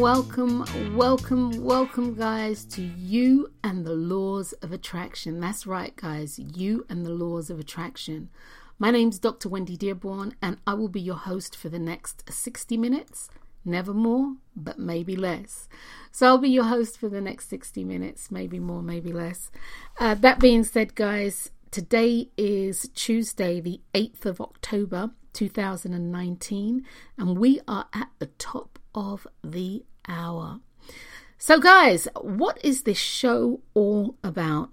Welcome, welcome, welcome, guys, to You and the Laws of Attraction. That's right, guys, You and the Laws of Attraction. My name's Dr. Wendy Dearborn, and I will be your host for the next 60 minutes. Never more, but maybe less. So I'll be your host for the next 60 minutes, maybe more, maybe less. Uh, that being said, guys, today is Tuesday, the 8th of October, 2019, and we are at the top of the hour. So, guys, what is this show all about?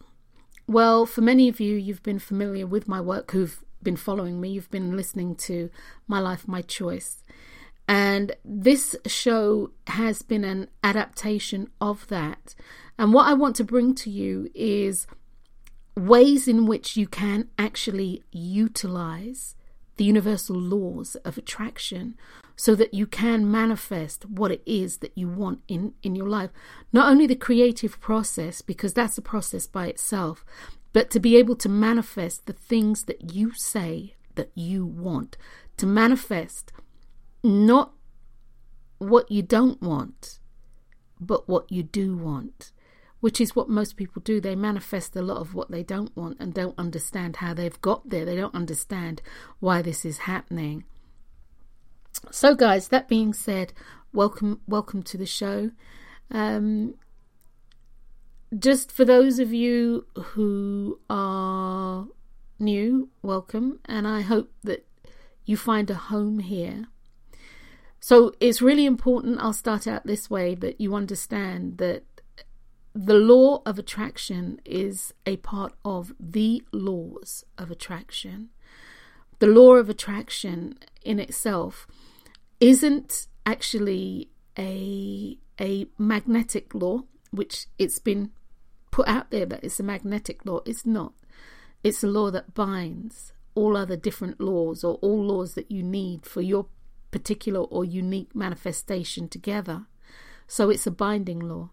Well, for many of you, you've been familiar with my work who've been following me, you've been listening to My Life, My Choice. And this show has been an adaptation of that. And what I want to bring to you is ways in which you can actually utilize the universal laws of attraction so that you can manifest what it is that you want in, in your life. Not only the creative process, because that's a process by itself, but to be able to manifest the things that you say that you want, to manifest not what you don't want, but what you do want, which is what most people do. They manifest a lot of what they don't want and don't understand how they've got there. They don't understand why this is happening. So, guys, that being said, welcome, welcome to the show. Um, just for those of you who are new, welcome, and I hope that you find a home here. So, it's really important. I'll start out this way that you understand that the law of attraction is a part of the laws of attraction. The law of attraction in itself isn't actually a a magnetic law, which it's been put out there that it's a magnetic law. It's not. It's a law that binds all other different laws or all laws that you need for your particular or unique manifestation together. So it's a binding law.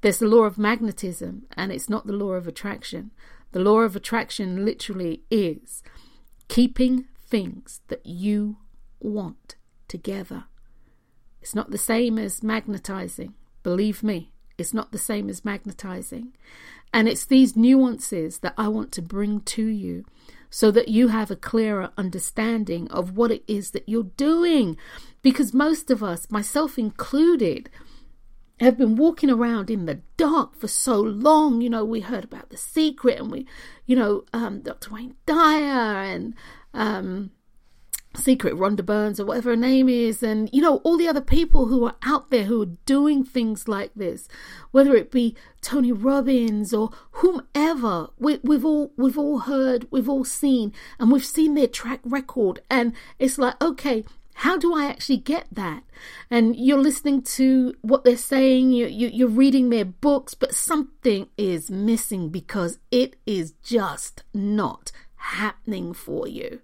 There's the law of magnetism, and it's not the law of attraction. The law of attraction literally is keeping things that you want together. It's not the same as magnetizing. Believe me, it's not the same as magnetizing. And it's these nuances that I want to bring to you so that you have a clearer understanding of what it is that you're doing. Because most of us, myself included, have been walking around in the dark for so long. You know, we heard about the secret and we, you know, um, Dr. Wayne Dyer and, um, Secret Rhonda Burns or whatever her name is, and you know, all the other people who are out there who are doing things like this, whether it be Tony Robbins or whomever, we, we've all we've all heard, we've all seen, and we've seen their track record, and it's like, okay, how do I actually get that? And you're listening to what they're saying, you, you, you're reading their books, but something is missing because it is just not happening for you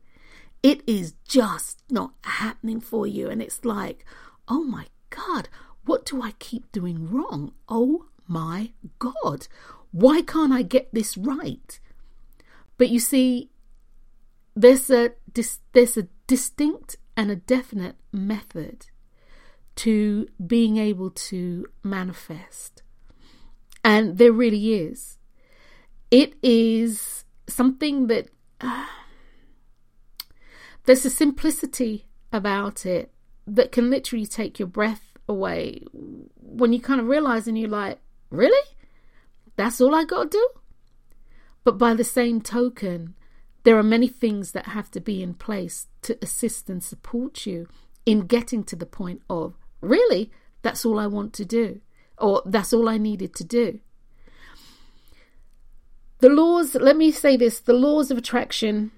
it is just not happening for you. And it's like, oh my God, what do I keep doing wrong? Oh my God, why can't I get this right? But you see, there's a there's a distinct and a definite method to being able to manifest, and there really is. It is something that. Uh, there's a simplicity about it that can literally take your breath away when you kind of realize and you're like, really? That's all I got to do? But by the same token, there are many things that have to be in place to assist and support you in getting to the point of really, that's all I want to do, or that's all I needed to do. The laws, let me say this the laws of attraction,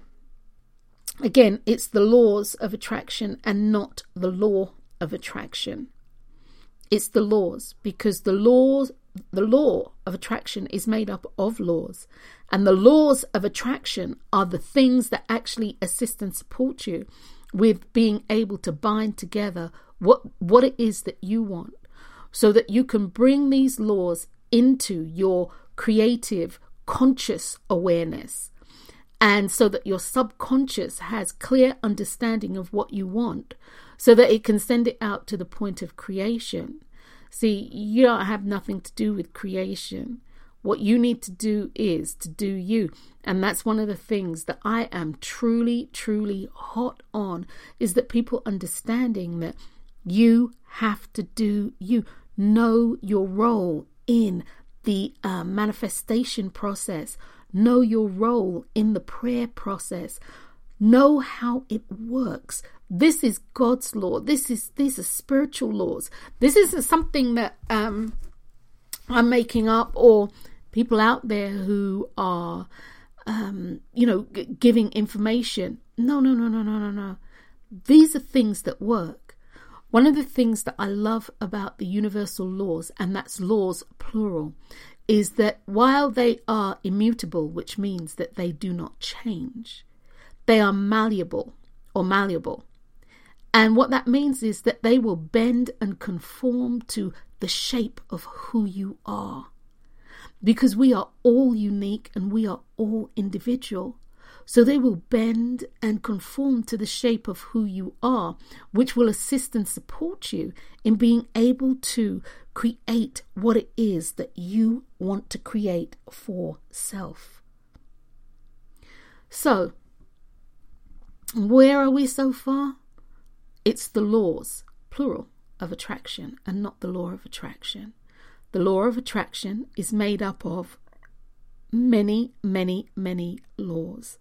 again, it's the laws of attraction and not the law of attraction. It's the laws because the laws the law of attraction is made up of laws and the laws of attraction are the things that actually assist and support you with being able to bind together what what it is that you want so that you can bring these laws into your creative conscious awareness and so that your subconscious has clear understanding of what you want so that it can send it out to the point of creation see you don't have nothing to do with creation. What you need to do is to do you. And that's one of the things that i am truly truly hot on is that people understanding that you have to do you. Know your role in the uh, manifestation process, know your role in the prayer process, know how it works. This is God's law. This is these are spiritual laws. This isn't something that um, I'm making up or people out there who are, um, you know, g- giving information. No, no, no, no, no, no, no. These are things that work. One of the things that I love about the universal laws, and that's laws plural, is that while they are immutable, which means that they do not change, they are malleable or malleable. And what that means is that they will bend and conform to the shape of who you are. Because we are all unique and we are all individual. So they will bend and conform to the shape of who you are, which will assist and support you in being able to create what it is that you want to create for self. So, where are we so far? It's the laws, plural, of attraction and not the law of attraction. The law of attraction is made up of many, many, many laws.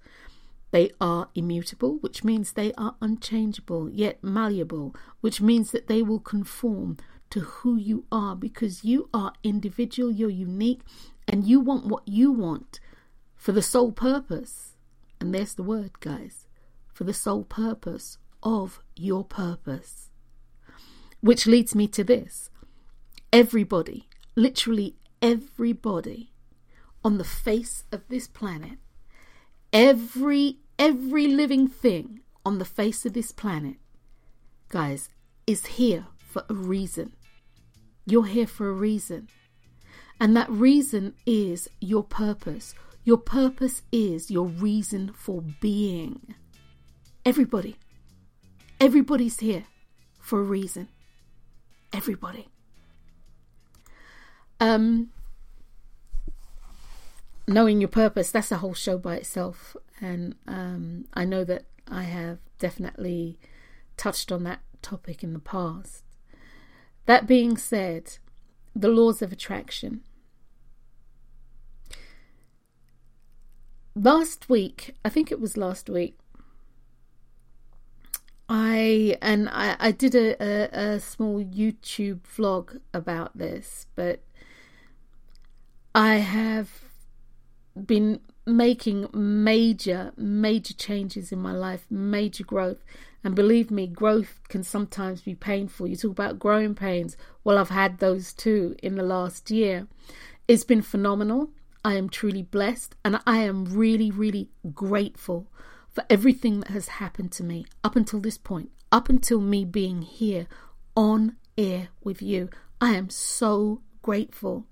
They are immutable, which means they are unchangeable, yet malleable, which means that they will conform to who you are because you are individual, you're unique, and you want what you want for the sole purpose. And there's the word, guys for the sole purpose of your purpose. Which leads me to this everybody, literally everybody on the face of this planet, every every living thing on the face of this planet, guys, is here for a reason. You're here for a reason. And that reason is your purpose. Your purpose is your reason for being. Everybody. Everybody's here for a reason. Everybody. Um, knowing your purpose, that's a whole show by itself. And um, I know that I have definitely touched on that topic in the past. That being said, the laws of attraction. Last week, I think it was last week, I and I, I did a, a, a small YouTube vlog about this, but I have been making major, major changes in my life, major growth. And believe me, growth can sometimes be painful. You talk about growing pains. Well, I've had those too in the last year. It's been phenomenal. I am truly blessed and I am really, really grateful for everything that has happened to me up until this point, up until me being here on air with you. I am so grateful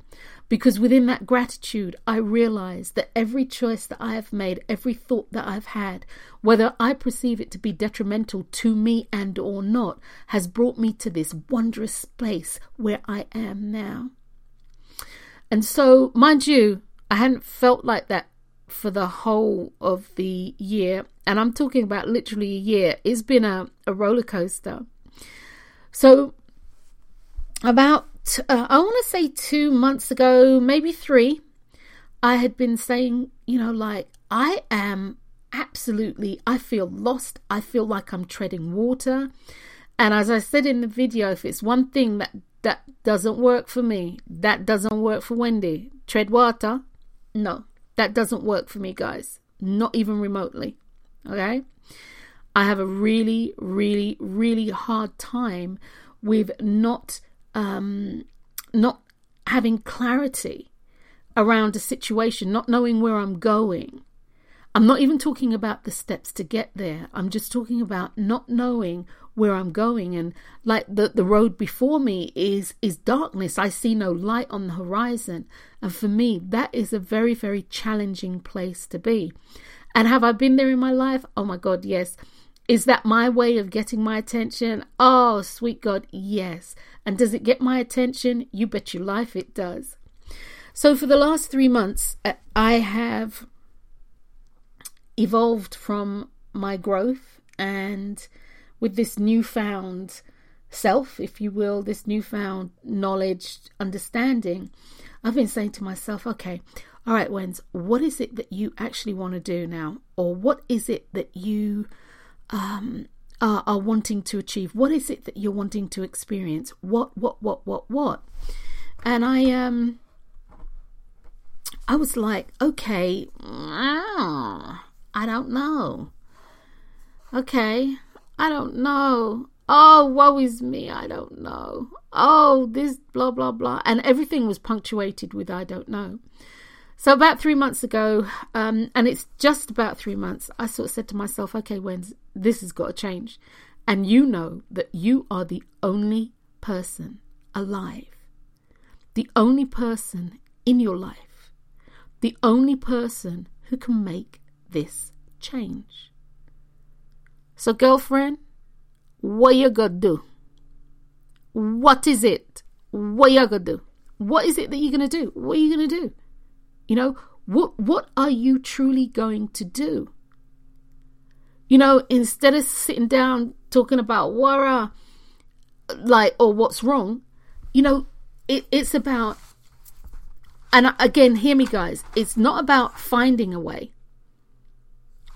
because within that gratitude, I realize that every choice that I have made, every thought that I've had, whether I perceive it to be detrimental to me and or not, has brought me to this wondrous place where I am now. And so, mind you, I hadn't felt like that for the whole of the year. And I'm talking about literally a year. It's been a, a roller coaster. So, about uh, I want to say two months ago, maybe three, I had been saying, you know, like, I am absolutely, I feel lost. I feel like I'm treading water. And as I said in the video, if it's one thing that that doesn't work for me, that doesn't work for Wendy. Tread water, no, that doesn't work for me, guys. Not even remotely. Okay. I have a really, really, really hard time with not um, not having clarity around a situation, not knowing where I'm going. I'm not even talking about the steps to get there. I'm just talking about not knowing where I'm going and like the the road before me is is darkness. I see no light on the horizon. And for me, that is a very very challenging place to be. And have I been there in my life? Oh my god, yes. Is that my way of getting my attention? Oh, sweet God, yes. And does it get my attention? You bet your life it does. So, for the last three months, uh, I have evolved from my growth and with this newfound self, if you will, this newfound knowledge, understanding, I've been saying to myself, okay, all right, Wens, what is it that you actually want to do now? Or what is it that you um, are, are wanting to achieve? What is it that you're wanting to experience? What, what, what, what, what? And I, um, I was like, okay, I don't know. Okay, I don't know. Oh, woe is me, I don't know. Oh, this blah blah blah. And everything was punctuated with I don't know. So about three months ago, um, and it's just about three months, I sort of said to myself, okay, when this has got to change. And you know that you are the only person alive, the only person in your life, the only person who can make this change. So, girlfriend, what you gonna do? What is it? What you gonna do? What is it that you're gonna do? What are you gonna do? You know, what what are you truly going to do? You know, instead of sitting down talking about are like or what's wrong, you know, it, it's about and again, hear me guys, it's not about finding a way.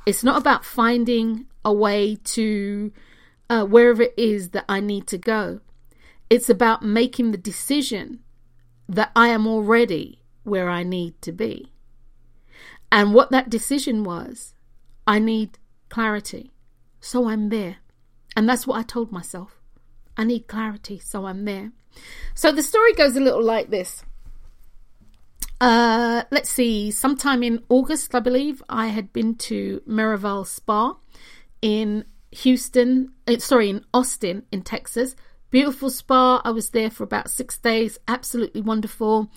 It's not about finding a way to uh, wherever it is that I need to go. It's about making the decision that I am already where I need to be. And what that decision was, I need clarity. So I'm there. And that's what I told myself. I need clarity, so I'm there. So the story goes a little like this. Uh, let's see, sometime in August, I believe, I had been to Miraval Spa in Houston, uh, sorry, in Austin, in Texas. Beautiful spa. I was there for about six days. Absolutely wonderful.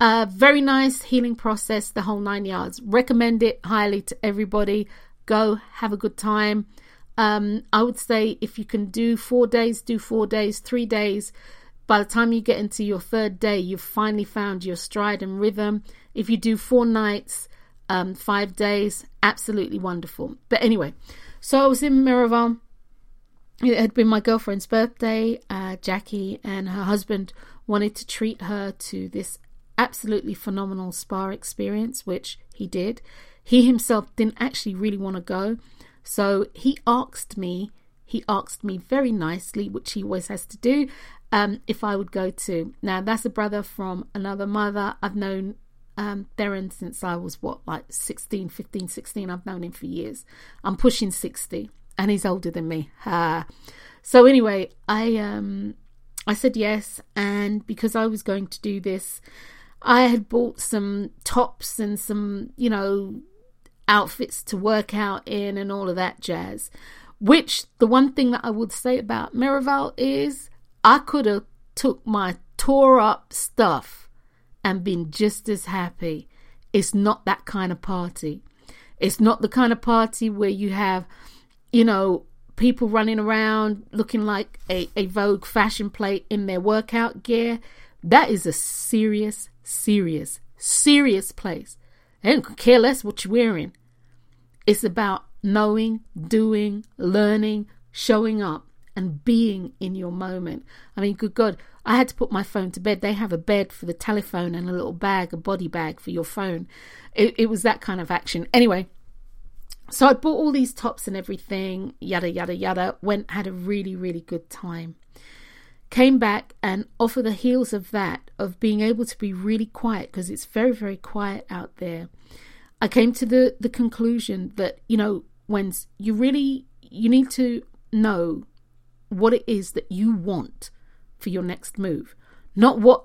Uh, very nice healing process, the whole nine yards. Recommend it highly to everybody. Go have a good time. Um, I would say if you can do four days, do four days, three days. By the time you get into your third day, you've finally found your stride and rhythm. If you do four nights, um, five days, absolutely wonderful. But anyway, so I was in Miraval. It had been my girlfriend's birthday. Uh, Jackie and her husband wanted to treat her to this absolutely phenomenal spa experience, which he did. He himself didn't actually really want to go, so he asked me. He asked me very nicely, which he always has to do, um, if I would go to. Now, that's a brother from another mother. I've known um, Theron since I was what, like 16, 15, 16. I've known him for years. I'm pushing 60, and he's older than me. Uh, so anyway, I um, I said yes, and because I was going to do this, I had bought some tops and some, you know, outfits to work out in and all of that jazz. Which the one thing that I would say about Miraval is I could have took my tore up stuff and been just as happy. It's not that kind of party. It's not the kind of party where you have, you know, people running around looking like a, a Vogue fashion plate in their workout gear. That is a serious serious, serious place. They don't care less what you're wearing. It's about knowing, doing, learning, showing up, and being in your moment. I mean, good God, I had to put my phone to bed. They have a bed for the telephone and a little bag, a body bag for your phone. It, it was that kind of action. Anyway, so I bought all these tops and everything, yada, yada, yada. Went, had a really, really good time. Came back, and off of the heels of that, of being able to be really quiet, because it's very, very quiet out there, I came to the, the conclusion that, you know, when you really, you need to know what it is that you want for your next move, not what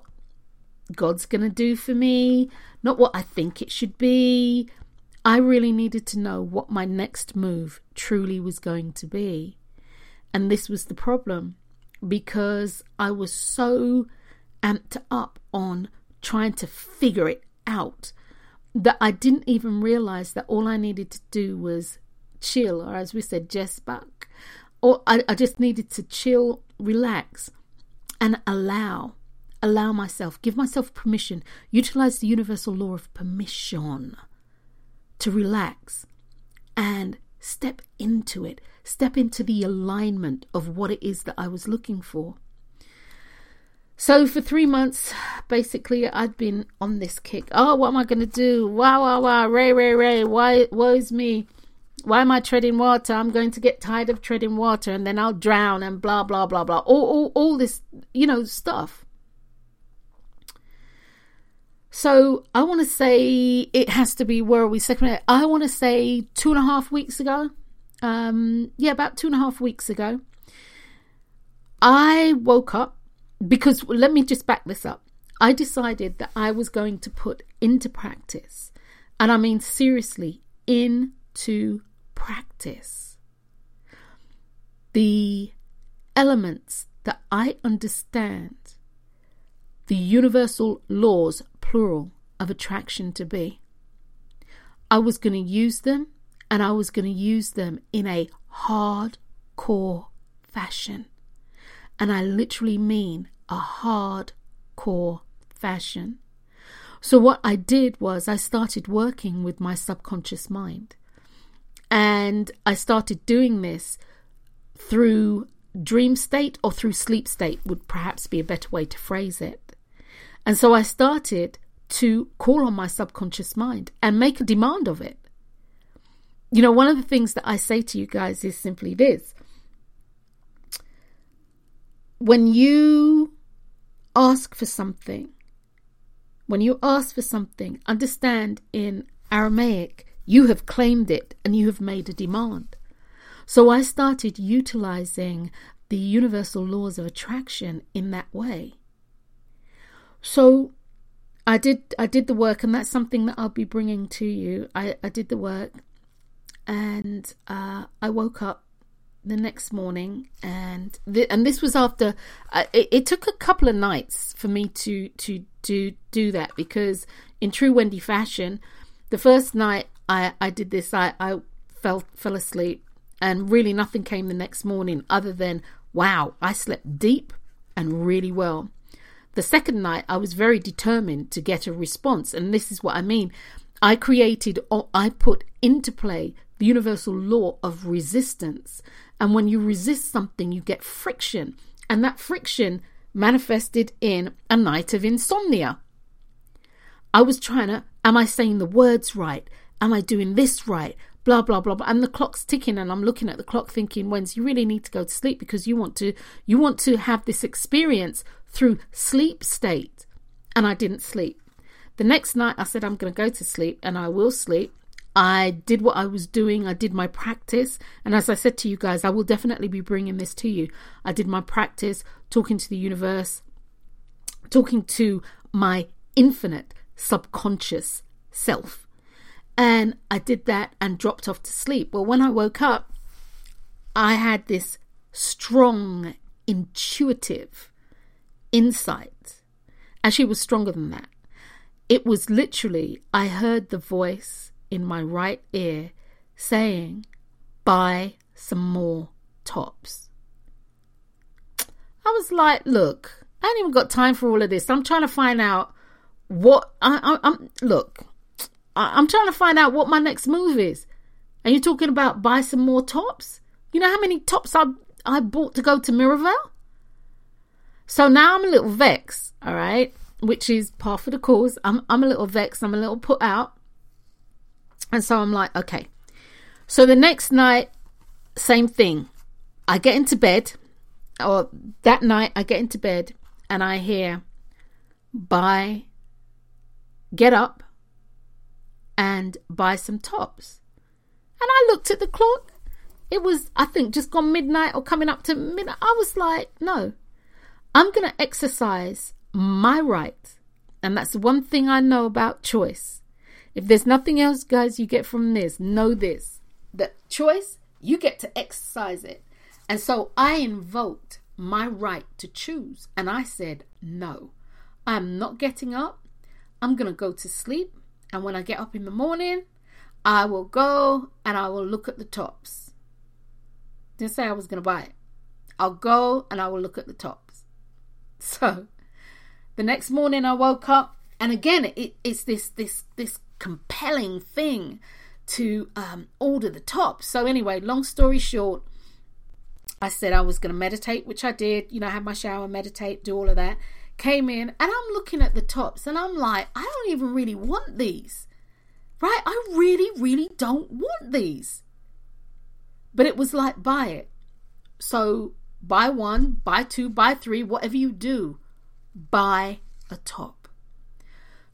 God's going to do for me, not what I think it should be, I really needed to know what my next move truly was going to be. And this was the problem because I was so amped up on trying to figure it out that I didn't even realize that all I needed to do was chill, or as we said, just back. Or I, I just needed to chill, relax, and allow. Allow myself, give myself permission, utilize the universal law of permission to relax and step into it, step into the alignment of what it is that I was looking for. So for three months, basically, I'd been on this kick. Oh, what am I going to do? Wow, wow, wow, Ray, Ray, Ray, why, woe's me? Why am I treading water? I'm going to get tired of treading water and then I'll drown and blah, blah, blah, blah. All, all, all this, you know, stuff. So I want to say it has to be where are we second? I want to say two and a half weeks ago. Um, yeah, about two and a half weeks ago. I woke up because let me just back this up. I decided that I was going to put into practice, and I mean seriously, into practice, the elements that I understand, the universal laws plural of attraction to be. I was going to use them and I was going to use them in a hardcore fashion. And I literally mean a hardcore fashion. So, what I did was I started working with my subconscious mind. And I started doing this through dream state or through sleep state, would perhaps be a better way to phrase it. And so I started to call on my subconscious mind and make a demand of it. You know, one of the things that I say to you guys is simply this when you ask for something, when you ask for something, understand in Aramaic, you have claimed it and you have made a demand. So I started utilizing the universal laws of attraction in that way. So I did I did the work, and that's something that I'll be bringing to you. I, I did the work, and uh, I woke up the next morning, and and this was after uh, it, it, took a couple of nights for me to to do do that because in true Wendy fashion, the first night I I did this, I I fell fell asleep, and really nothing came the next morning other than wow, I slept deep and really well. The second night, I was very determined to get a response, and this is what I mean. I created or I put into play the universal law of resistance. And when you resist something, you get friction. And that friction manifested in a night of insomnia. I was trying to, am I saying the words right? Am I doing this right? Blah, blah, blah, blah. And the clock's ticking and I'm looking at the clock thinking, Wens you really need to go to sleep because you want to, you want to have this experience through sleep state. And I didn't sleep. The next night, I said, I'm going to go to sleep and I will sleep. I did what I was doing. I did my practice. And as I said to you guys, I will definitely be bringing this to you. I did my practice, talking to the universe, talking to my infinite subconscious self. And I did that and dropped off to sleep. Well, when I woke up, I had this strong, intuitive insight. Actually, was stronger than that. It was literally, I heard the voice in my right ear saying, Buy some more tops. I was like, Look, I ain't even got time for all of this. I'm trying to find out what I, am look. I, I'm trying to find out what my next move is. And you're talking about buy some more tops? You know how many tops I I bought to go to Miraval? So now I'm a little vexed, all right, which is par for the cause. I'm, I'm a little vexed, I'm a little put out. And so I'm like, okay, So the next night, same thing. I get into bed, or that night, I get into bed and I hear, buy, get up and buy some tops. And I looked at the clock. It was, I think, just gone midnight or coming up to midnight. I was like, no, I'm going to exercise my right. And that's one thing I know about choice. If there's nothing else, guys, you get from this, know this that choice, you get to exercise it. And so I invoked my right to choose. And I said, no, I'm not getting up. I'm going to go to sleep. And when I get up in the morning, I will go and I will look at the tops. Didn't say I was going to buy it. I'll go and I will look at the tops. So the next morning I woke up and again it, it's this this this compelling thing to um, order the top. So anyway, long story short, I said I was going to meditate, which I did. You know, have my shower, meditate, do all of that. Came in and I'm looking at the tops and I'm like, I don't even really want these. Right? I really, really don't want these. But it was like, buy it. So buy one, buy two, buy three, whatever you do, buy a top.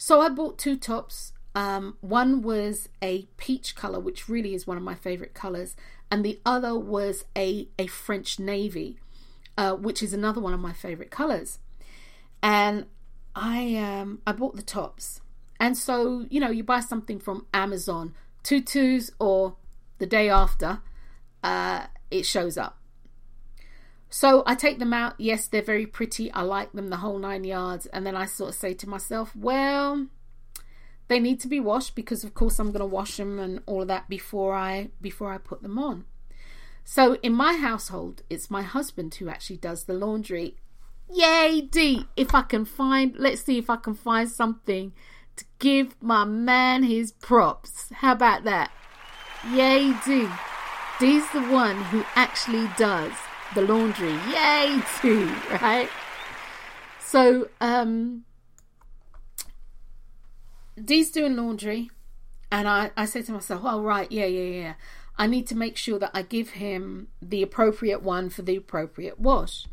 So I bought two tops. Um, one was a peach color, which really is one of my favorite colors, and the other was a, a French navy, uh, which is another one of my favorite colors. And I um, I bought the tops, and so you know you buy something from Amazon, tutus or the day after, uh, it shows up. So I take them out. Yes, they're very pretty. I like them the whole nine yards. And then I sort of say to myself, well, they need to be washed because of course I'm going to wash them and all of that before I before I put them on. So in my household, it's my husband who actually does the laundry. Yay, D! If I can find, let's see if I can find something to give my man his props. How about that? Yay, D! D's the one who actually does the laundry. Yay, D! Right? So, um, Dee's doing laundry, and I, I said to myself, oh, right, yeah, yeah, yeah. I need to make sure that I give him the appropriate one for the appropriate wash.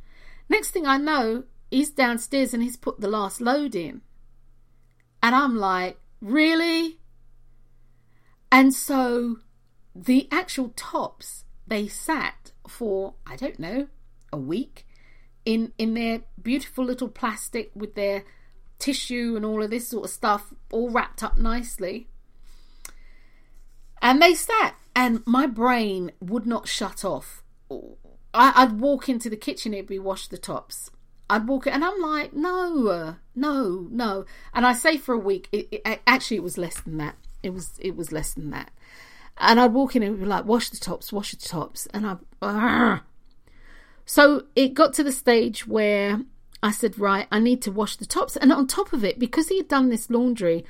Next thing I know, he's downstairs and he's put the last load in. And I'm like, really? And so the actual tops, they sat for, I don't know, a week in in their beautiful little plastic with their tissue and all of this sort of stuff all wrapped up nicely. And they sat, and my brain would not shut off. I, would walk into the kitchen, it'd be wash the tops. I'd walk it, and I'm like, no, no, no. And I say for a week, it, it, actually, it was less than that. It was, it was less than that. And I'd walk in and be like, wash the tops, wash the tops, and I. So it got to the stage where I said, right, I need to wash the tops. And on top of it, because he had done this laundry,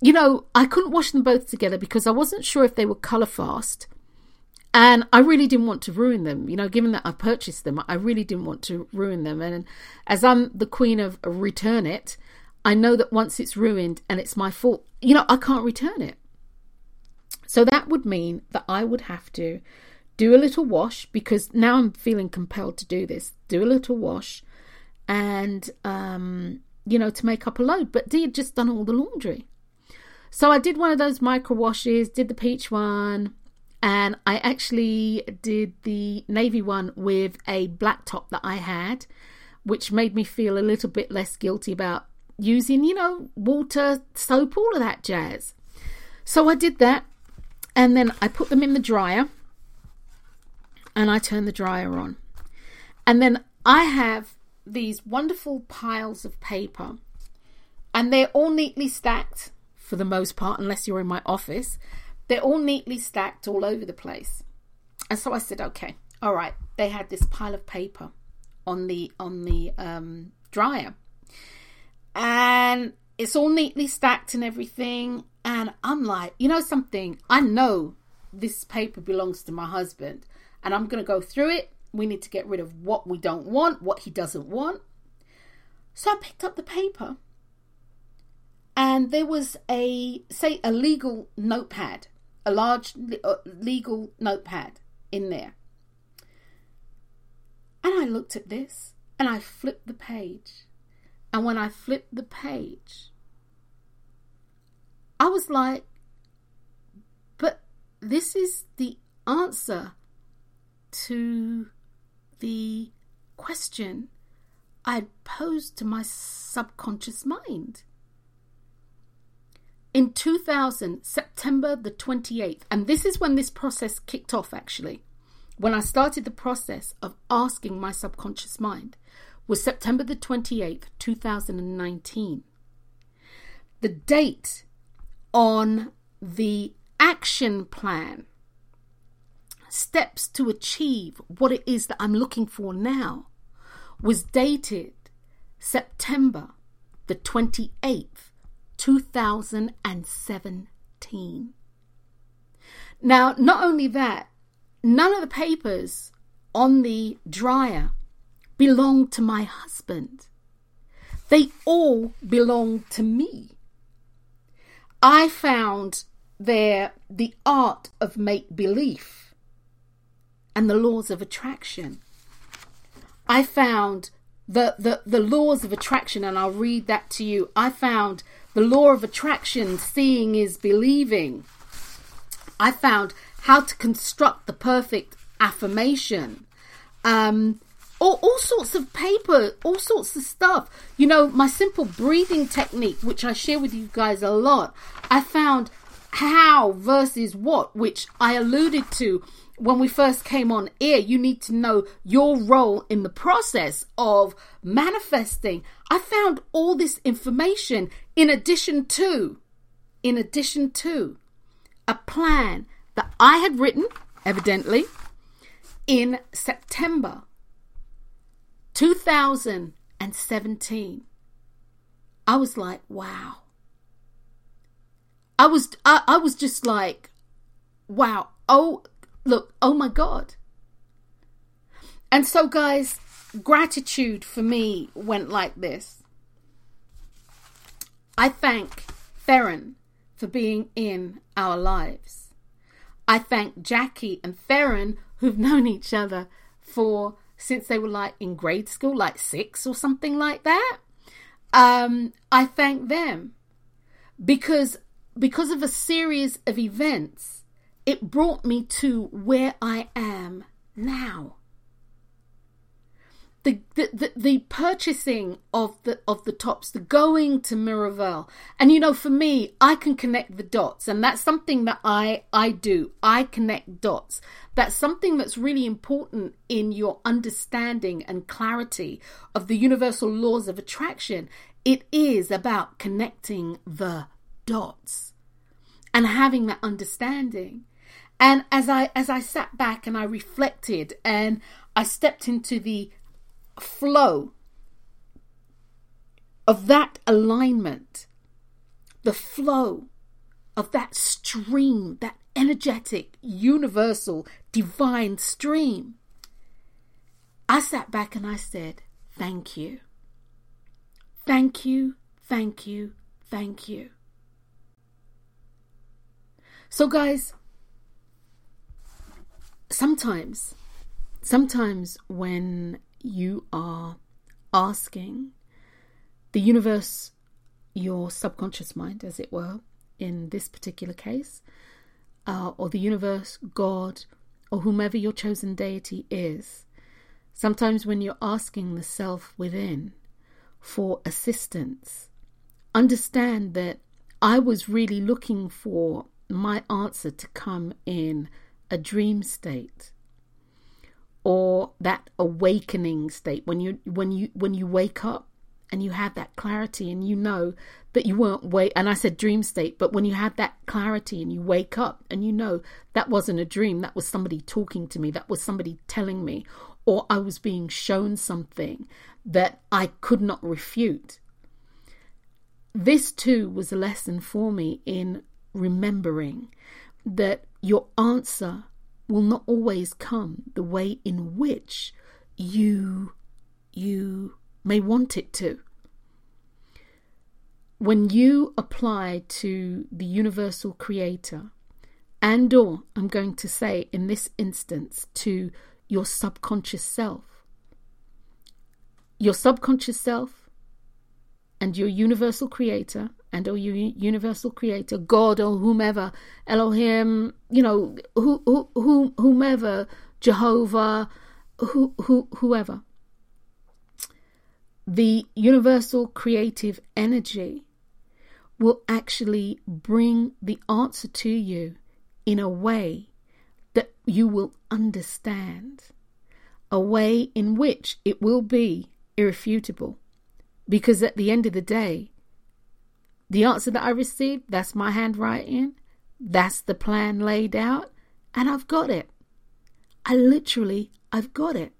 you know, I couldn't wash them both together because I wasn't sure if they were colour fast. And I really didn't want to ruin them. You know, given that I purchased them, I really didn't want to ruin them. And as I'm the queen of return it, I know that once it's ruined and it's my fault, you know, I can't return it. So that would mean that I would have to do a little wash because now I'm feeling compelled to do this. Do a little wash and um, you know to make up a load. But Dee had just done all the laundry, so I did one of those micro washes, did the peach one, and I actually did the navy one with a black top that I had, which made me feel a little bit less guilty about using, you know, water, soap, all of that jazz. So I did that, and then I put them in the dryer, and I turn the dryer on, and then I have these wonderful piles of paper, and they're all neatly stacked for the most part, unless you're in my office. They're all neatly stacked all over the place. And so I said, okay, all right. They had this pile of paper on the on the um, dryer, and it's all neatly stacked and everything. And I'm like, you know something? I know this paper belongs to my husband, and I'm gonna go through it we need to get rid of what we don't want, what he doesn't want. So I picked up the paper and there was a, say, a legal notepad a large uh, legal notepad in there. And I looked at this and I flipped the page. And when I flipped the page, I was like, but this is the answer to the question I had posed to my subconscious mind. In 2000, September the 28th, and this is when this process kicked off actually, when I started the process of asking my subconscious mind, was September the 28th, 2019. The date on the action plan, steps to achieve what it is that I'm looking for now, was dated September the 28th, 2017. Now, not only that, none of the papers on the dryer belonged to my husband. They all belonged to me. I found there the art of make believe and the laws of attraction. I found the, the, the laws of attraction, and I'll read that to you. I found the law of attraction, seeing is believing. I found how to construct the perfect affirmation. Um, all, all sorts of paper, all sorts of stuff. You know, my simple breathing technique, which I share with you guys a lot, I found how versus what, which I alluded to when we first came on air, you need to know your role in the process of manifesting. I found all this information in addition to, in addition to a plan that I had written, evidently, in September 2017. I was like, wow. I was I, I was just like, wow. Oh, look, oh my God. And so, guys, gratitude for me went like this. I thank Theron for being in our lives. I thank Jackie and Theron, who've known each other for since they were like in grade school, like six or something like that. Um, I thank them because because of a series of events it brought me to where I am now. The, the, the, purchasing of the of the tops, the going to Miraval, and you know, for me, I can connect the dots, and that's something that I I do. I connect dots. That's something that's really important in your understanding and clarity of the universal laws of attraction. It is about connecting the dots and having that understanding. And as I as I sat back and I reflected and I stepped into the flow of that alignment, the flow of that stream, that energetic, universal, divine stream, I sat back and I said, Thank you. Thank you, thank you, thank you. So, guys, sometimes, sometimes when you are asking the universe, your subconscious mind, as it were, in this particular case, uh, or the universe, God, or whomever your chosen deity is, sometimes when you're asking the self within for assistance, understand that I was really looking for my answer to come in a dream state or that awakening state. When you when you when you wake up and you have that clarity and you know that you weren't wait and I said dream state but when you have that clarity and you wake up and you know that wasn't a dream that was somebody talking to me that was somebody telling me or I was being shown something that I could not refute this too was a lesson for me in remembering that your answer will not always come the way in which you you may want it to when you apply to the universal creator and or I'm going to say in this instance to your subconscious self. Your subconscious self and your universal creator and oh, or your universal creator, God or whomever, Elohim, you know, who, who, who whomever, Jehovah, who, who, whoever. The universal creative energy will actually bring the answer to you in a way that you will understand, a way in which it will be irrefutable. Because at the end of the day, the answer that I received, that's my handwriting, that's the plan laid out, and I've got it. I literally, I've got it.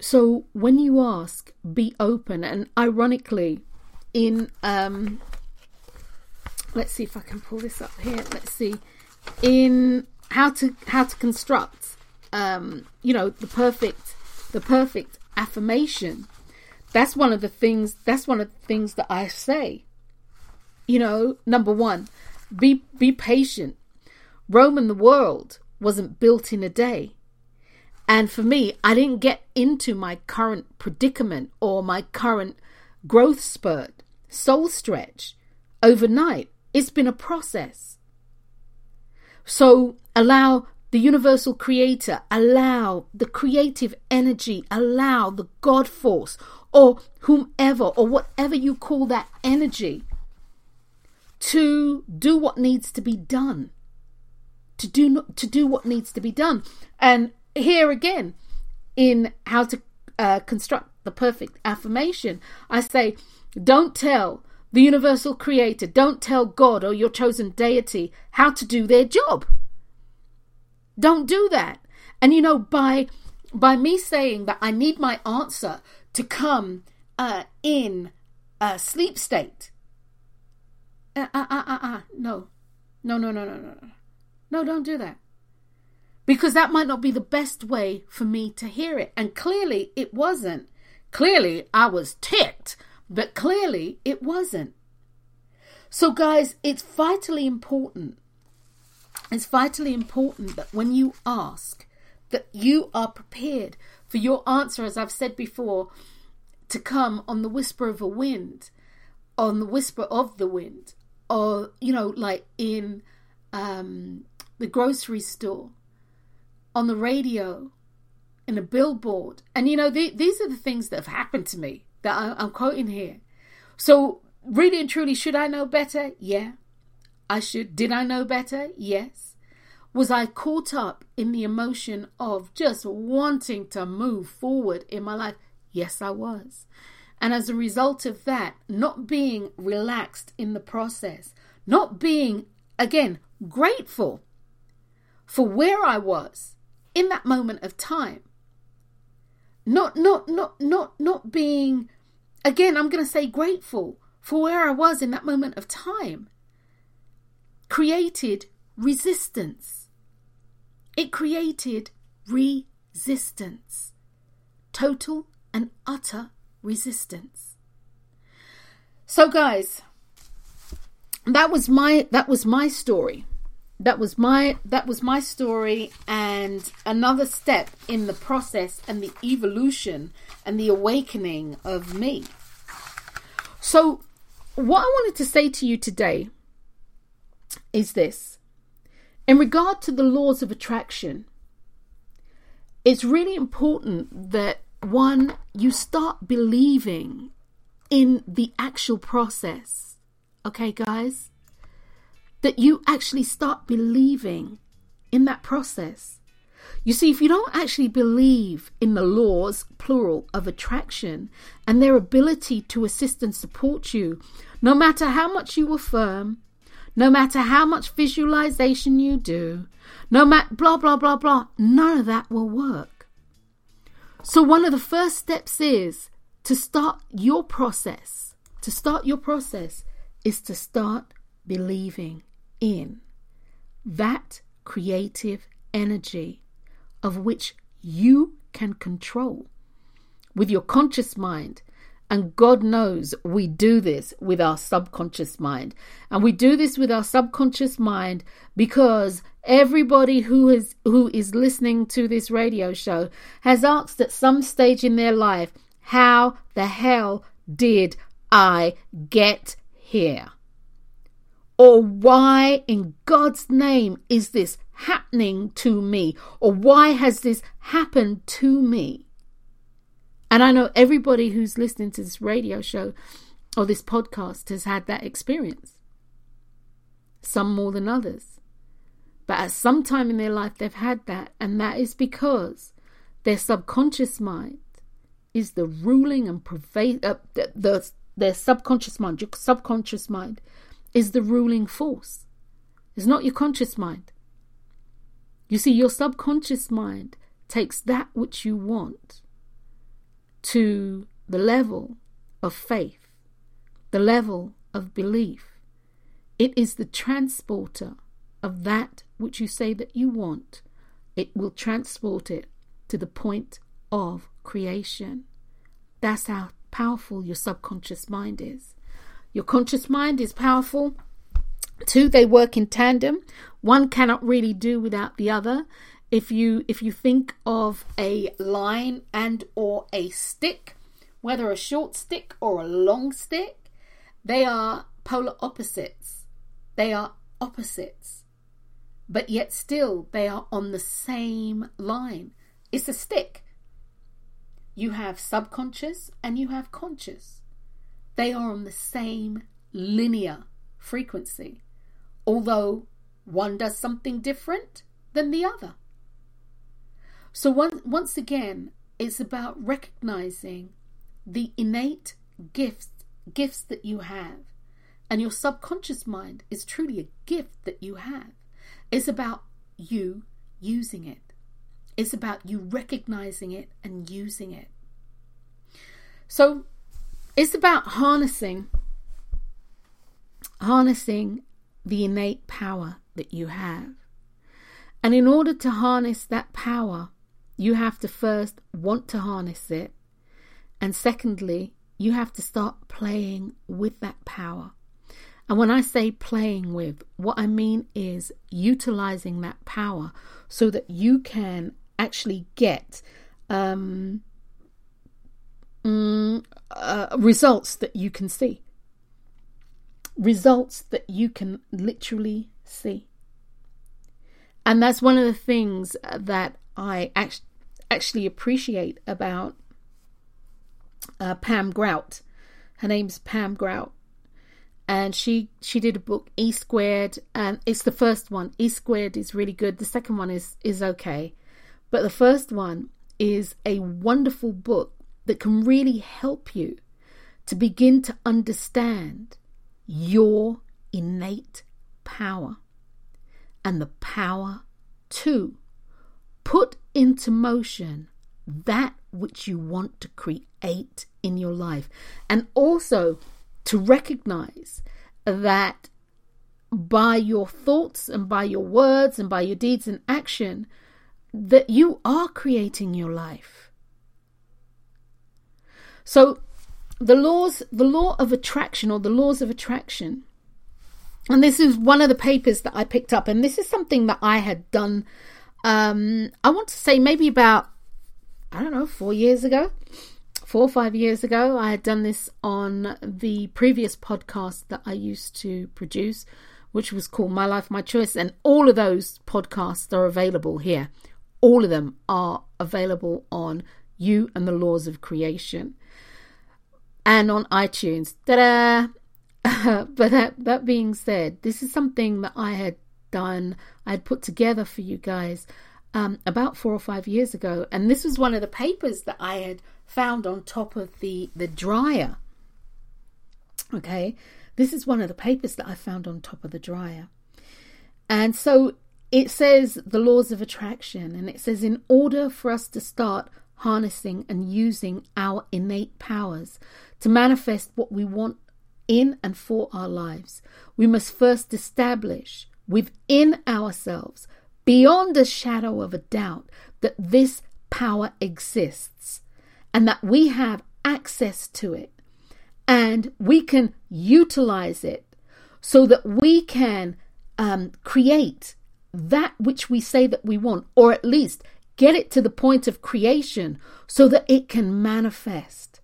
So when you ask, be open, and ironically, in um, let's see if I can pull this up here. Let's see in how to how to construct um, you know the perfect the perfect affirmation. That's one of the things. That's one of the things that I say. You know, number one, be be patient. Rome and the world wasn't built in a day. And for me, I didn't get into my current predicament or my current growth spurt, soul stretch overnight. It's been a process. So allow the universal creator, allow the creative energy, allow the God force, or whomever, or whatever you call that energy, to do what needs to be done. To do to do what needs to be done. And here again, in how to uh, construct the perfect affirmation, I say, don't tell the universal creator. Don't tell God or your chosen deity how to do their job. Don't do that. And you know, by by me saying that I need my answer to come uh, in a sleep state. Uh, uh, uh, uh, uh, no. No, no, no, no, no, no. No, don't do that. Because that might not be the best way for me to hear it. And clearly it wasn't. Clearly I was ticked but clearly it wasn't. So, guys, it's vitally important. It's vitally important that when you ask, that you are prepared for your answer, as I've said before, to come on the whisper of a wind, on the whisper of the wind, or, you know, like in um, the grocery store, on the radio, in a billboard. And, you know, the, these are the things that have happened to me that I'm quoting here. So, really and truly, should I know better? Yeah, I should. Did I know better? Yes. Was I caught up in the emotion of just wanting to move forward in my life? Yes, I was. And as a result of that, not being relaxed in the process, not being, again, grateful for where I was in that moment of time, not not not not not being again i'm going to say grateful for where i was in that moment of time created resistance it created resistance total and utter resistance. So guys that was my that was my story. That was my that was my story and another step in the process and the evolution and the awakening of me. So what i wanted to say to you today is this in regard to the laws of attraction it's really important that one you start believing in the actual process okay guys that you actually start believing in that process. You see, if you don't actually believe in the laws, plural, of attraction and their ability to assist and support you, no matter how much you affirm, no matter how much visualization you do, no matter blah, blah, blah, blah, none of that will work. So, one of the first steps is to start your process. To start your process is to start believing in that creative energy of which you can control with your conscious mind And God knows we do this with our subconscious mind. And we do this with our subconscious mind because everybody who is who is listening to this radio show has asked at some stage in their life, how the hell did I get here? Or why in God's name is this happening to me? Or why has this happened to me? And I know everybody who's listening to this radio show or this podcast has had that experience. Some more than others. But at some time in their life, they've had that. And that is because their subconscious mind is the ruling and pervade uh, the, the, their subconscious mind, your subconscious mind is the ruling force. It's not your conscious mind. You see, your subconscious mind takes that which you want to the level of faith, the level of belief. It is the transporter of that which you say that you want. It will transport it to the point of creation. That's how powerful your subconscious mind is. Your conscious mind is powerful. Two, they work in tandem. One cannot really do without the other. If you if you think of a line and or a stick, whether a short stick or a long stick, they are polar opposites. They are opposites. But yet still they are on the same line. It's a stick. You have subconscious and you have conscious. They are on the same linear frequency, although one does something different than the other. So, one, once again, it's about recognizing the innate gifts, gifts that you have. And your subconscious mind is truly a gift that you have. It's about you using it. It's about you recognizing it and using it. So it's about harnessing harnessing the innate power that you have. And in order to harness that power, you have to first want to harness it. And secondly, you have to start playing with that power. And when I say playing with, what I mean is utilizing that power so that you can actually get um, mm, uh, results that you can see. Results that you can literally see. And that's one of the things that I act- actually appreciate about uh, Pam Grout. Her name's Pam Grout. And she she did a book E squared, and it's the first one. E squared is really good. The second one is is okay, but the first one is a wonderful book that can really help you to begin to understand your innate power and the power to put into motion that which you want to create in your life and also to recognize that by your thoughts and by your words and by your deeds and action that you are creating your life so the laws, the law of attraction or the laws of attraction, and this is one of the papers that I picked up, and this is something that I had done. Um, I want to say maybe about I don't know four years ago, four or five years ago. I had done this on the previous podcast that I used to produce, which was called My Life, My Choice, and all of those podcasts are available here. All of them are available on You and the Laws of Creation and on iTunes. Ta-da! but that, that being said, this is something that I had done, I had put together for you guys um, about four or five years ago, and this was one of the papers that I had found on top of the the dryer. Okay, this is one of the papers that I found on top of the dryer, and so it says the laws of attraction, and it says in order for us to start harnessing and using our innate powers to manifest what we want in and for our lives, we must first establish within ourselves, beyond a shadow of a doubt, that this power exists and that we have access to it and we can utilize it so that we can um, create that which we say that we want, or at least get it to the point of creation so that it can manifest.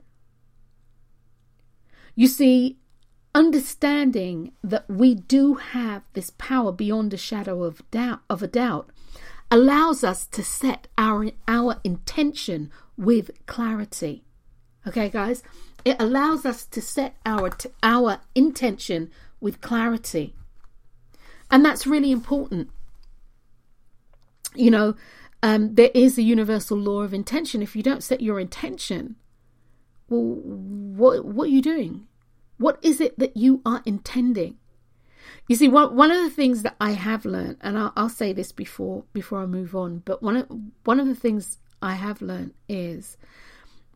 You see, understanding that we do have this power beyond a shadow of doubt of a doubt allows us to set our our intention with clarity. Okay, guys, it allows us to set our our intention with clarity. And that's really important. You know, um, there is a universal law of intention. If you don't set your intention, well, what what are you doing? What is it that you are intending? You see, one one of the things that I have learned, and I'll, I'll say this before before I move on, but one of one of the things I have learned is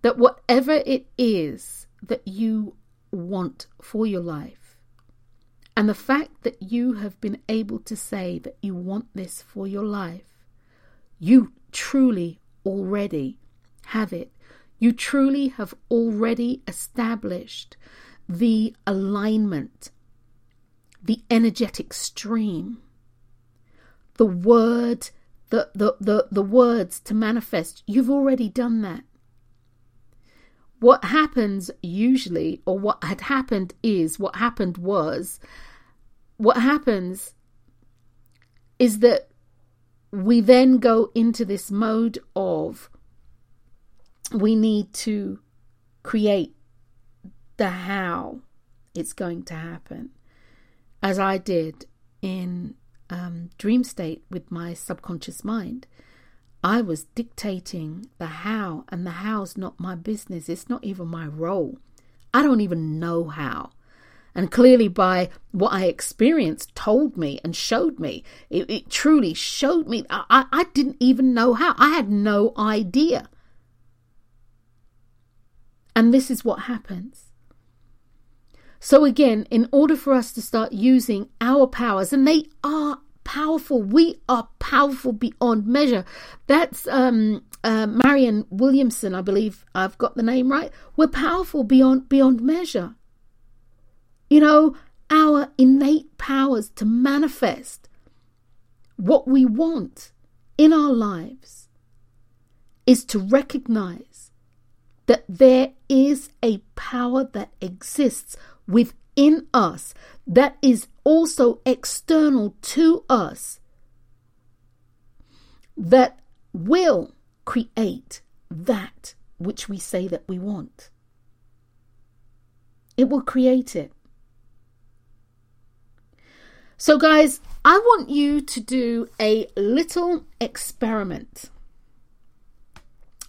that whatever it is that you want for your life, and the fact that you have been able to say that you want this for your life, you truly already have it. You truly have already established the alignment, the energetic stream, the word, the, the, the, the words to manifest. You've already done that. What happens usually, or what had happened is, what happened was, what happens is that we then go into this mode of we need to create the how it's going to happen, as I did in um, dream state with my subconscious mind. I was dictating the how, and the how's not my business. It's not even my role. I don't even know how. And clearly, by what I experienced, told me and showed me, it, it truly showed me. I, I didn't even know how. I had no idea. And this is what happens. So, again, in order for us to start using our powers, and they are powerful, we are powerful beyond measure. That's um, uh, Marianne Williamson, I believe I've got the name right. We're powerful beyond beyond measure. You know, our innate powers to manifest what we want in our lives is to recognize that there is a power that exists within us that is also external to us that will create that which we say that we want. It will create it. So, guys, I want you to do a little experiment.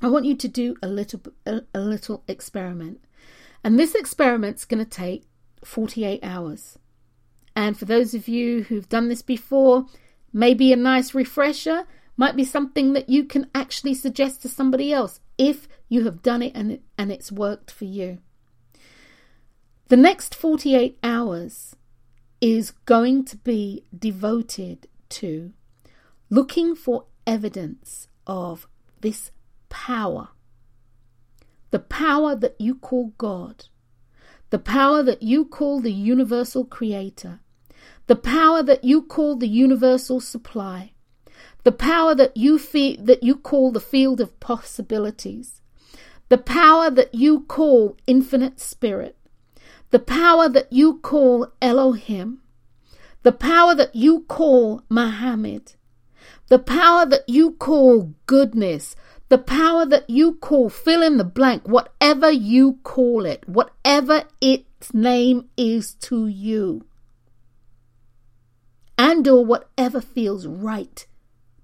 I want you to do a little a, a little experiment. And this experiment's going to take 48 hours. And for those of you who've done this before, maybe a nice refresher might be something that you can actually suggest to somebody else if you have done it and, and it's worked for you. The next 48 hours is going to be devoted to looking for evidence of this power the power that you call God, the power that you call the universal creator, the power that you call the universal supply, the power that you feel that you call the field of possibilities, the power that you call infinite spirit, the power that you call Elohim, the power that you call Muhammad, the power that you call goodness, the power that you call, fill in the blank, whatever you call it, whatever its name is to you, and or whatever feels right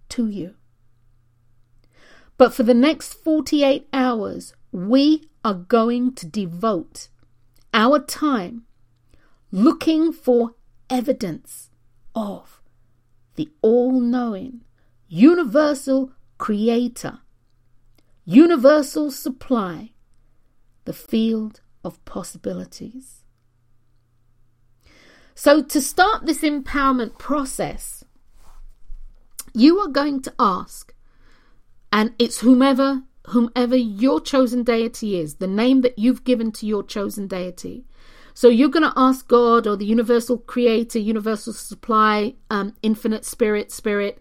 to you. But for the next 48 hours, we are going to devote our time looking for evidence of the all knowing, universal creator universal supply, the field of possibilities. So, to start this empowerment process, you are going to ask, and it's whomever whomever your chosen deity is, the name that you've given to your chosen deity. So you're going to ask God or the universal creator, universal supply, um, infinite spirit, spirit,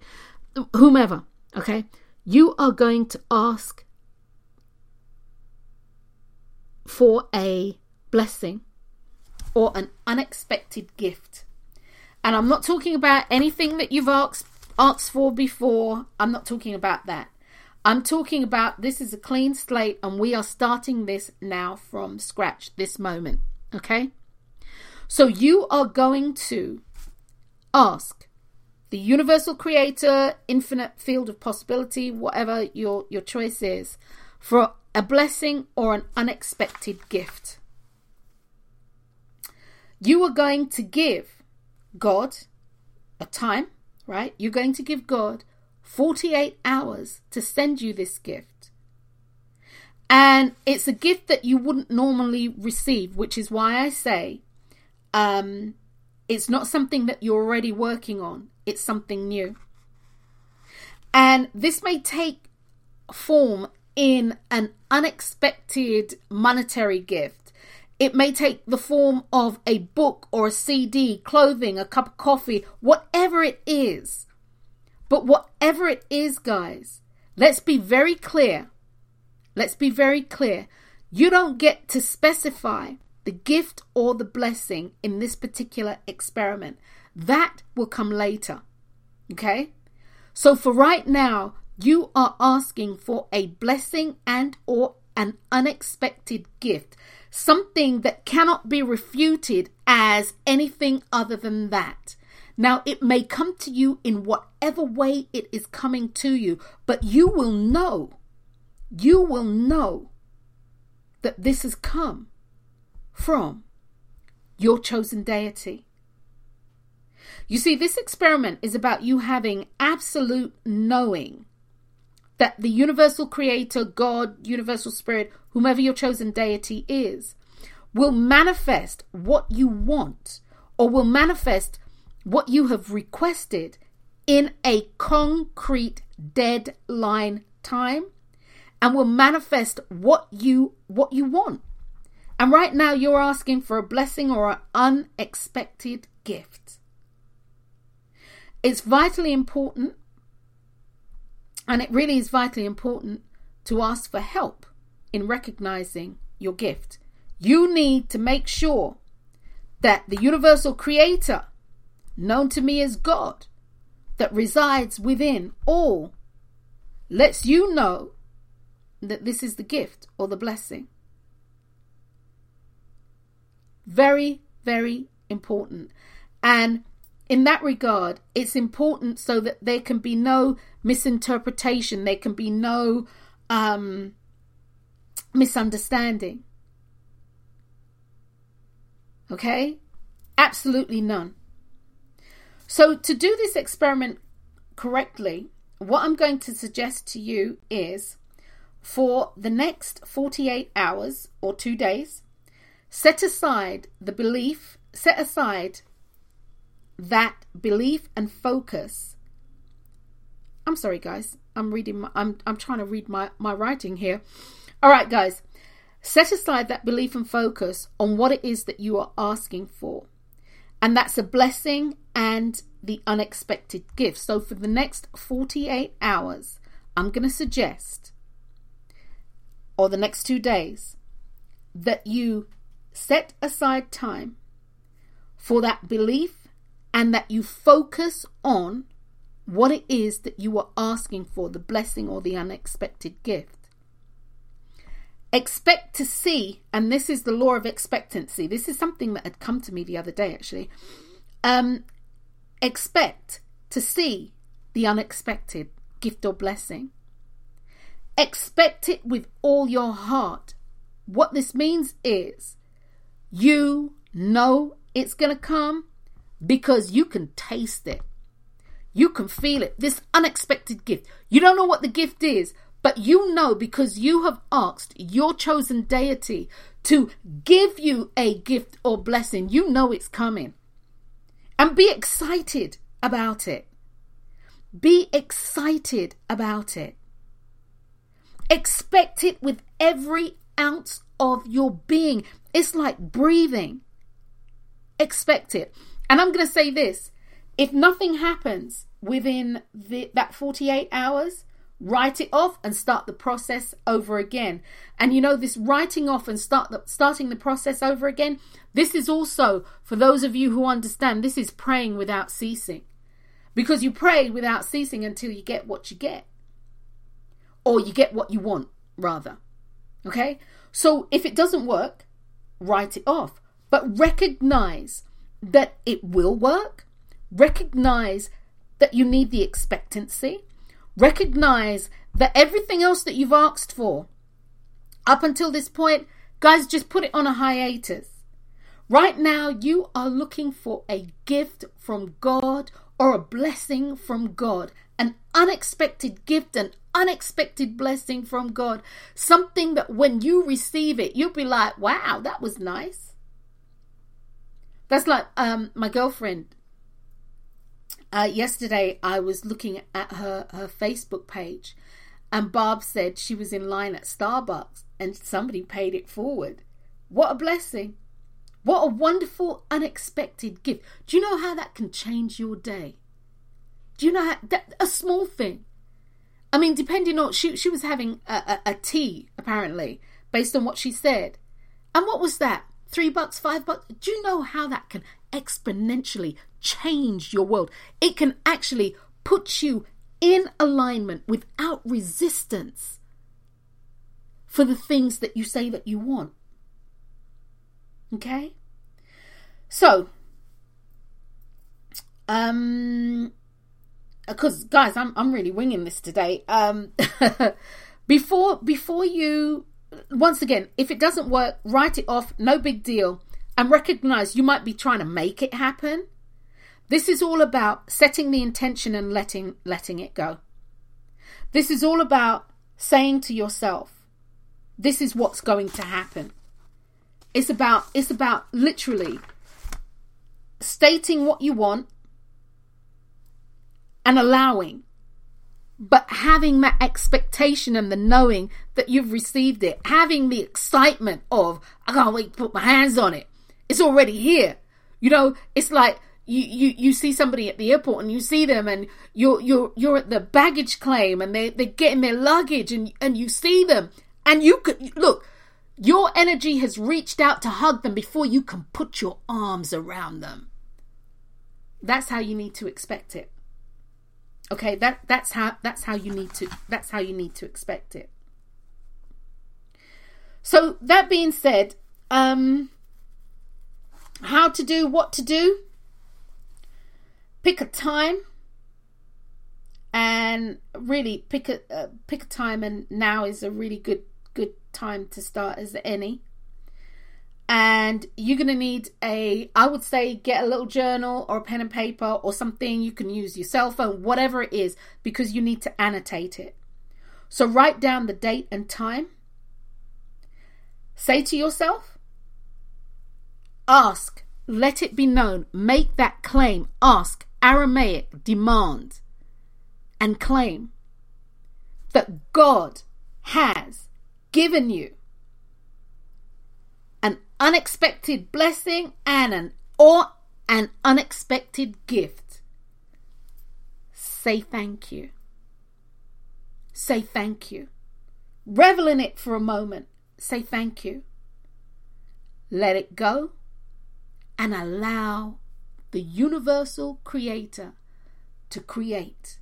whomever, okay? You are going to ask for a blessing or an unexpected gift. And I'm not talking about anything that you've asked asked for before. I'm not talking about that. I'm talking about this is a clean slate and we are starting this now from scratch this moment. Okay? So you are going to ask the universal creator, infinite field of possibility, whatever your, your choice is, for a blessing or an unexpected gift. You are going to give God a time, right? You're going to give God 48 hours to send you this gift. And it's a gift that you wouldn't normally receive, which is why I say um, it's not something that you're already working on, it's something new. And this may take form in an unexpected monetary gift. It may take the form of a book or a CD, clothing, a cup of coffee, whatever it is. But whatever it is, guys, let's be very clear. Let's be very clear. You don't get to specify the gift or the blessing in this particular experiment. That will come later. Okay? So for right now, you are asking for a blessing and or an unexpected gift, something that cannot be refuted as anything other than that. Now, it may come to you in whatever way it is coming to you, but you will know, you will know that this has come from your chosen deity. You see, this experiment is about you having absolute knowing that the universal creator, God, universal spirit, whomever your chosen deity is, will manifest what you want or will manifest what you have requested in a concrete deadline time and will manifest what you what you want. And right now you're asking for a blessing or an unexpected gift. It's vitally important and it really is vitally important to ask for help in recognizing your gift. You need to make sure that the universal creator, known to me as God, that resides within all, lets you know that this is the gift or the blessing. Very, very important. And in that regard, it's important so that there can be no misinterpretation, there can be no um, misunderstanding. Okay? Absolutely none. So, to do this experiment correctly, what I'm going to suggest to you is for the next 48 hours or two days, set aside the belief, set aside that belief and focus. I'm sorry, guys. I'm reading. My, I'm I'm trying to read my my writing here. All right, guys. Set aside that belief and focus on what it is that you are asking for, and that's a blessing and the unexpected gift. So for the next 48 hours, I'm going to suggest, or the next two days, that you set aside time for that belief and that you focus on what it is that you are asking for the blessing or the unexpected gift. Expect to see, and this is the law of expectancy. This is something that had come to me the other day actually. Um, expect to see the unexpected gift or blessing. Expect it with all your heart. What this means is you know it's going to come because you can taste it. You can feel it. This unexpected gift. You don't know what the gift is, but you know because you have asked your chosen deity to give you a gift or blessing. You know it's coming. And be excited about it. Be excited about it. Expect it with every ounce of your being. It's like breathing. Expect it. And I'm going to say this if nothing happens within the, that 48 hours, write it off and start the process over again. And you know, this writing off and start the, starting the process over again, this is also, for those of you who understand, this is praying without ceasing. Because you pray without ceasing until you get what you get. Or you get what you want, rather. Okay? So if it doesn't work, write it off. But recognize that it will work. Recognize that you need the expectancy. Recognize that everything else that you've asked for up until this point, guys, just put it on a hiatus. Right now, you are looking for a gift from God or a blessing from God, an unexpected gift, an unexpected blessing from God. Something that when you receive it, you'll be like, wow, that was nice. That's like um, my girlfriend. Uh, yesterday, I was looking at her, her Facebook page, and Barb said she was in line at Starbucks and somebody paid it forward. What a blessing! What a wonderful, unexpected gift. Do you know how that can change your day? Do you know how that, a small thing? I mean, depending on she she was having a, a, a tea apparently based on what she said, and what was that? Three bucks, five bucks. Do you know how that can exponentially change your world? It can actually put you in alignment without resistance for the things that you say that you want. Okay? So, um, because guys, I'm I'm really winging this today. Um, before before you, once again, if it doesn't work, write it off. No big deal, and recognize you might be trying to make it happen. This is all about setting the intention and letting letting it go. This is all about saying to yourself, "This is what's going to happen." It's about it's about literally stating what you want and allowing, but having that expectation and the knowing that you've received it, having the excitement of, I can't wait to put my hands on it. It's already here. You know, it's like you, you, you see somebody at the airport and you see them and you're you're you're at the baggage claim and they, they're getting their luggage and and you see them and you could look your energy has reached out to hug them before you can put your arms around them. That's how you need to expect it. Okay, that that's how that's how you need to that's how you need to expect it. So that being said, um how to do what to do? Pick a time and really pick a uh, pick a time and now is a really good good time to start as any and you're going to need a i would say get a little journal or a pen and paper or something you can use your cell phone whatever it is because you need to annotate it. So write down the date and time. Say to yourself ask let it be known make that claim ask aramaic demand and claim that god has given you unexpected blessing and an or an unexpected gift. Say thank you. Say thank you. Revel in it for a moment. Say thank you. Let it go and allow the universal creator to create.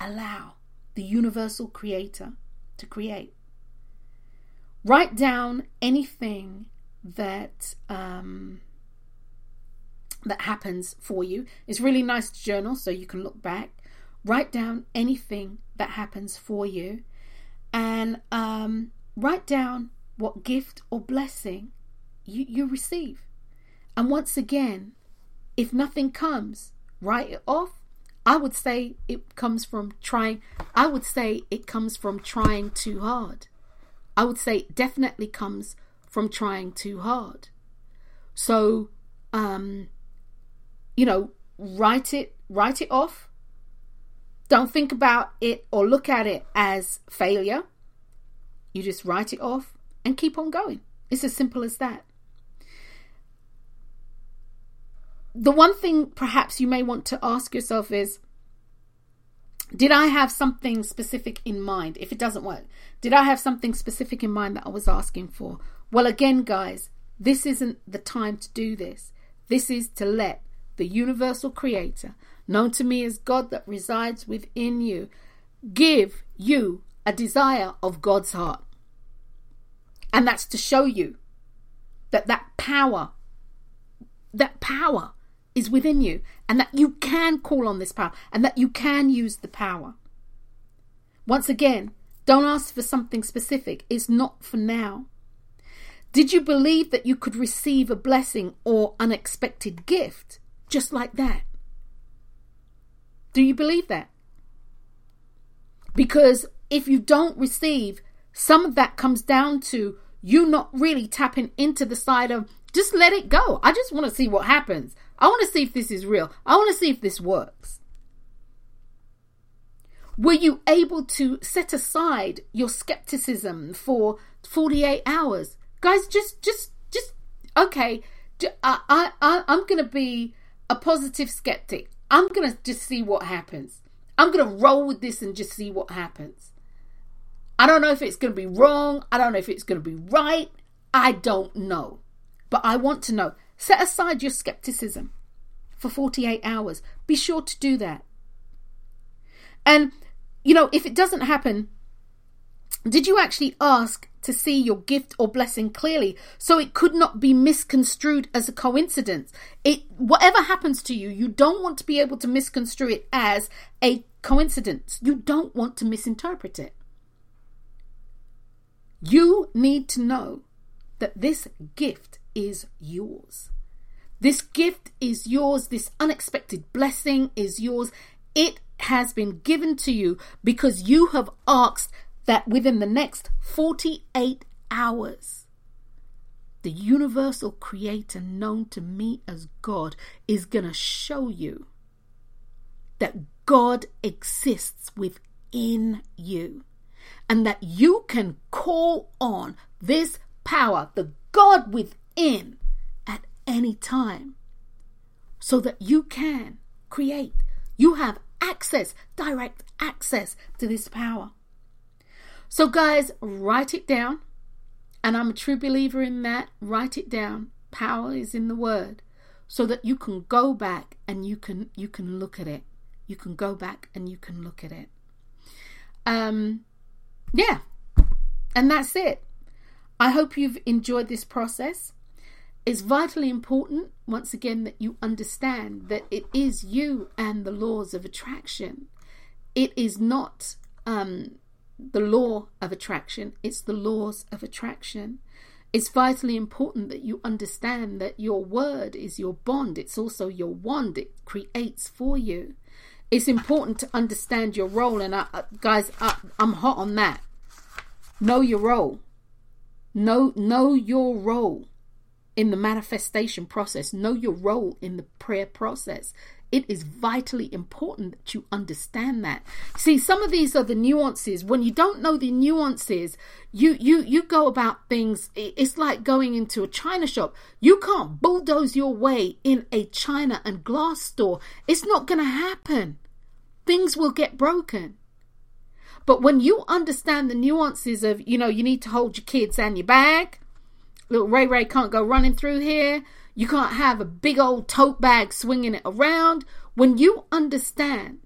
Allow the universal creator to create. Write down anything that um, that happens for you. It's really nice to journal so you can look back, write down anything that happens for you, and um, write down what gift or blessing you, you receive. And once again, if nothing comes, write it off. I would say it comes from trying, I would say it comes from trying too hard. I would say it definitely comes from trying too hard. So, um, you know, write it, write it off. Don't think about it or look at it as failure. You just write it off and keep on going. It's as simple as that. The one thing perhaps you may want to ask yourself is Did I have something specific in mind? If it doesn't work, did I have something specific in mind that I was asking for? Well, again, guys, this isn't the time to do this. This is to let the universal creator, known to me as God that resides within you, give you a desire of God's heart. And that's to show you that that power, that power is within you and that you can call on this power and that you can use the power. Once again, don't ask for something specific. It's not for now. Did you believe that you could receive a blessing or unexpected gift just like that? Do you believe that? Because if you don't receive, some of that comes down to you not really tapping into the side of just let it go. I just want to see what happens. I want to see if this is real. I want to see if this works. Were you able to set aside your skepticism for 48 hours? Guys, just, just, just, okay. I, I, I'm going to be a positive skeptic. I'm to just see what happens. I'm to roll with this and just see what happens. I don't know if it's to be wrong. I don't know if it's to be right. I don't know. But I want to know. Set aside your skepticism for 48 hours. Be sure to do that. And, you know, if it doesn't happen, did you actually ask to see your gift or blessing clearly so it could not be misconstrued as a coincidence? It whatever happens to you, you don't want to be able to misconstrue it as a coincidence. You don't want to misinterpret it. You need to know that this gift is yours. This gift is yours. This unexpected blessing is yours. It has been given to you because you have asked that within the next 48 hours, the universal creator known to me as God is going to show you that God exists within you and that you can call on this power, the God within, at any time so that you can create. You have access, direct access to this power. So, guys, write it down. And I'm a true believer in that. Write it down. Power is in the word. So that you can go back and you can you can look at it. You can go back and you can look at it. Um yeah. And that's it. I hope you've enjoyed this process. It's vitally important, once again, that you understand that it is you and the laws of attraction. It is not um, the law of attraction, it's the laws of attraction. It's vitally important that you understand that your word is your bond, it's also your wand, it creates for you. It's important to understand your role, and I, guys, I, I'm hot on that. Know your role. Know know your role in the manifestation process. Know your role in the prayer process. It is vitally important that you understand that. See, some of these are the nuances. When you don't know the nuances, you you you go about things. It's like going into a china shop. You can't bulldoze your way in a china and glass store. It's not going to happen. Things will get broken. But when you understand the nuances of, you know, you need to hold your kids and your bag, little Ray Ray can't go running through here, you can't have a big old tote bag swinging it around. When you understand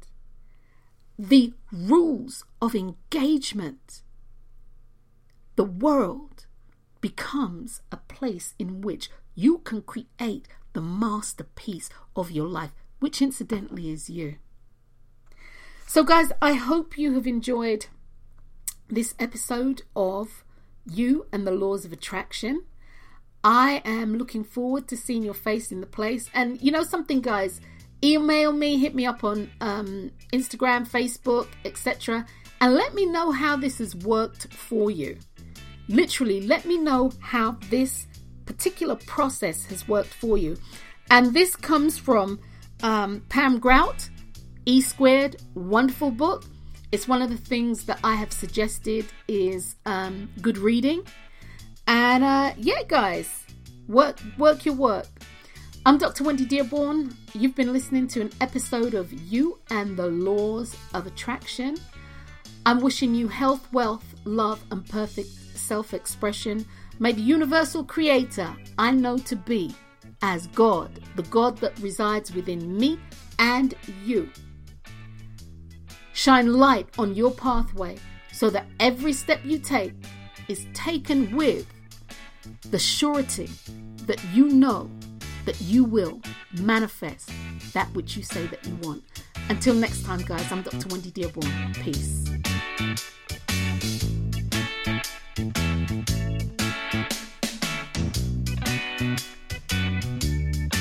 the rules of engagement, the world becomes a place in which you can create the masterpiece of your life, which incidentally is you. So, guys, I hope you have enjoyed this episode of You and the Laws of Attraction. I am looking forward to seeing your face in the place. And you know something, guys, email me, hit me up on um, Instagram, Facebook, etc., and let me know how this has worked for you. Literally, let me know how this particular process has worked for you. And this comes from um, Pam Grout E Squared, wonderful book. It's one of the things that I have suggested is um, good reading. And uh, yeah, guys, work work your work. I'm Dr. Wendy Dearborn. You've been listening to an episode of You and the Laws of Attraction. I'm wishing you health, wealth, love, and perfect self expression. May the universal creator I know to be as God, the God that resides within me and you, shine light on your pathway so that every step you take is taken with the surety that you know that you will manifest that which you say that you want. Until next time, guys, I'm Dr. Wendy Dearborn. Peace.